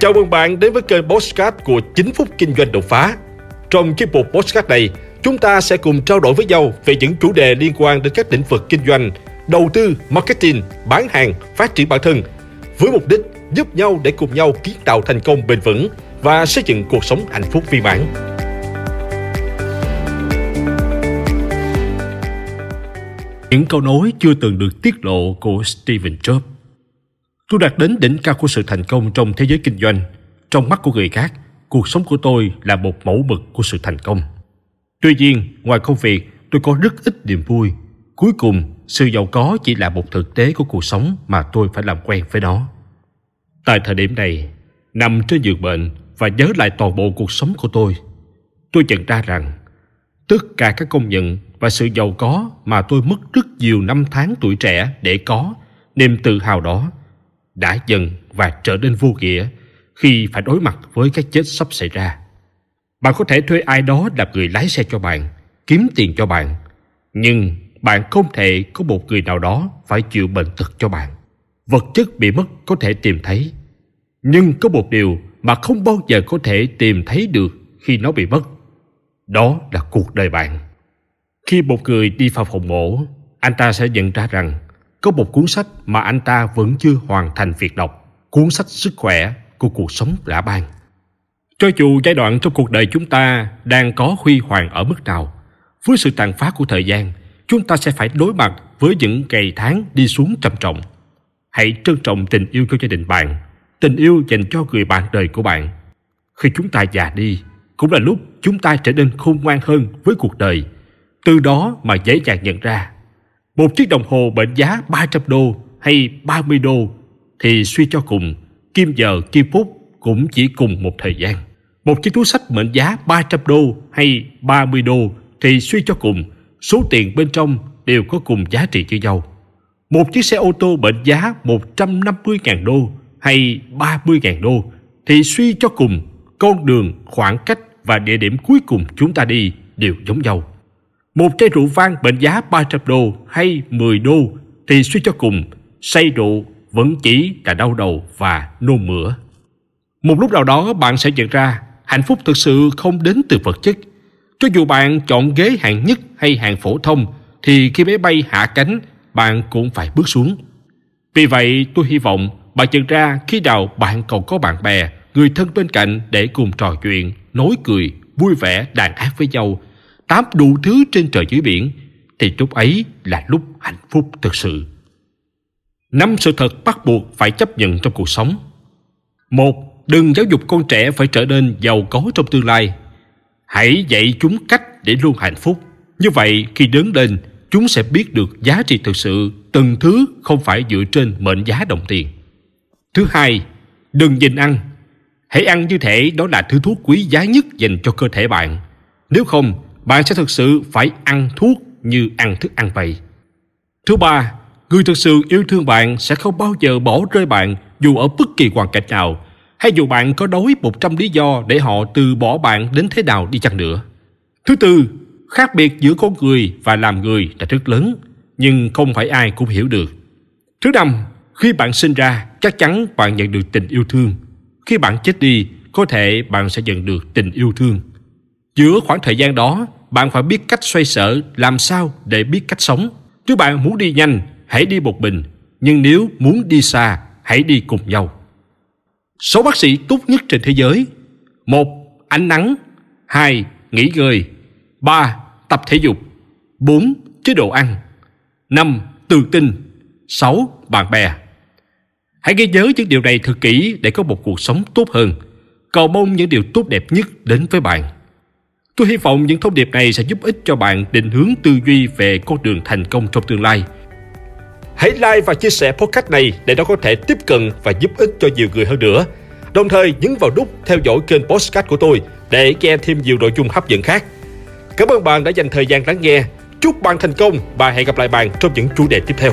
Chào mừng bạn đến với kênh Postcard của 9 phút kinh doanh đột phá. Trong chiếc mục Postcard này, chúng ta sẽ cùng trao đổi với nhau về những chủ đề liên quan đến các lĩnh vực kinh doanh, đầu tư, marketing, bán hàng, phát triển bản thân, với mục đích giúp nhau để cùng nhau kiến tạo thành công bền vững và xây dựng cuộc sống hạnh phúc viên mãn. Những câu nói chưa từng được tiết lộ của Steven Jobs Tôi đạt đến đỉnh cao của sự thành công trong thế giới kinh doanh. Trong mắt của người khác, cuộc sống của tôi là một mẫu mực của sự thành công. Tuy nhiên, ngoài công việc, tôi có rất ít niềm vui. Cuối cùng, sự giàu có chỉ là một thực tế của cuộc sống mà tôi phải làm quen với nó. Tại thời điểm này, nằm trên giường bệnh và nhớ lại toàn bộ cuộc sống của tôi, tôi nhận ra rằng tất cả các công nhận và sự giàu có mà tôi mất rất nhiều năm tháng tuổi trẻ để có, niềm tự hào đó đã dần và trở nên vô nghĩa khi phải đối mặt với cái chết sắp xảy ra. Bạn có thể thuê ai đó làm người lái xe cho bạn, kiếm tiền cho bạn, nhưng bạn không thể có một người nào đó phải chịu bệnh tật cho bạn. Vật chất bị mất có thể tìm thấy, nhưng có một điều mà không bao giờ có thể tìm thấy được khi nó bị mất. Đó là cuộc đời bạn. Khi một người đi vào phòng mổ, anh ta sẽ nhận ra rằng có một cuốn sách mà anh ta vẫn chưa hoàn thành việc đọc, cuốn sách sức khỏe của cuộc sống đã ban. Cho dù giai đoạn trong cuộc đời chúng ta đang có huy hoàng ở mức nào, với sự tàn phá của thời gian, chúng ta sẽ phải đối mặt với những ngày tháng đi xuống trầm trọng. Hãy trân trọng tình yêu cho gia đình bạn, tình yêu dành cho người bạn đời của bạn. Khi chúng ta già đi, cũng là lúc chúng ta trở nên khôn ngoan hơn với cuộc đời. Từ đó mà dễ dàng nhận ra một chiếc đồng hồ mệnh giá 300 đô hay 30 đô thì suy cho cùng, kim giờ, kim phút cũng chỉ cùng một thời gian. Một chiếc túi sách mệnh giá 300 đô hay 30 đô thì suy cho cùng, số tiền bên trong đều có cùng giá trị như nhau. Một chiếc xe ô tô mệnh giá 150.000 đô hay 30.000 đô thì suy cho cùng, con đường, khoảng cách và địa điểm cuối cùng chúng ta đi đều giống nhau. Một chai rượu vang mệnh giá 300 đô hay 10 đô thì suy cho cùng, say rượu vẫn chỉ là đau đầu và nôn mửa. Một lúc nào đó bạn sẽ nhận ra hạnh phúc thực sự không đến từ vật chất. Cho dù bạn chọn ghế hạng nhất hay hạng phổ thông thì khi máy bay hạ cánh bạn cũng phải bước xuống. Vì vậy tôi hy vọng bạn nhận ra khi nào bạn còn có bạn bè, người thân bên cạnh để cùng trò chuyện, nói cười, vui vẻ, đàn ác với nhau tám đủ thứ trên trời dưới biển thì lúc ấy là lúc hạnh phúc thực sự. Năm sự thật bắt buộc phải chấp nhận trong cuộc sống. Một, đừng giáo dục con trẻ phải trở nên giàu có trong tương lai. Hãy dạy chúng cách để luôn hạnh phúc. Như vậy khi lớn lên, chúng sẽ biết được giá trị thực sự từng thứ không phải dựa trên mệnh giá đồng tiền. Thứ hai, đừng nhìn ăn. Hãy ăn như thể đó là thứ thuốc quý giá nhất dành cho cơ thể bạn. Nếu không, bạn sẽ thực sự phải ăn thuốc như ăn thức ăn vậy. Thứ ba, người thực sự yêu thương bạn sẽ không bao giờ bỏ rơi bạn dù ở bất kỳ hoàn cảnh nào, hay dù bạn có đối 100 lý do để họ từ bỏ bạn đến thế nào đi chăng nữa. Thứ tư, khác biệt giữa con người và làm người là rất lớn, nhưng không phải ai cũng hiểu được. Thứ năm, khi bạn sinh ra, chắc chắn bạn nhận được tình yêu thương. Khi bạn chết đi, có thể bạn sẽ nhận được tình yêu thương. Giữa khoảng thời gian đó, bạn phải biết cách xoay sở làm sao để biết cách sống. Nếu bạn muốn đi nhanh, hãy đi một mình. Nhưng nếu muốn đi xa, hãy đi cùng nhau. Số bác sĩ tốt nhất trên thế giới một Ánh nắng 2. Nghỉ ngơi 3. Tập thể dục 4. Chế độ ăn 5. Tự tin 6. Bạn bè Hãy ghi nhớ những điều này thật kỹ để có một cuộc sống tốt hơn. Cầu mong những điều tốt đẹp nhất đến với bạn. Tôi hy vọng những thông điệp này sẽ giúp ích cho bạn định hướng tư duy về con đường thành công trong tương lai. Hãy like và chia sẻ podcast này để nó có thể tiếp cận và giúp ích cho nhiều người hơn nữa. Đồng thời nhấn vào nút theo dõi kênh podcast của tôi để nghe thêm nhiều nội dung hấp dẫn khác. Cảm ơn bạn đã dành thời gian lắng nghe. Chúc bạn thành công và hẹn gặp lại bạn trong những chủ đề tiếp theo.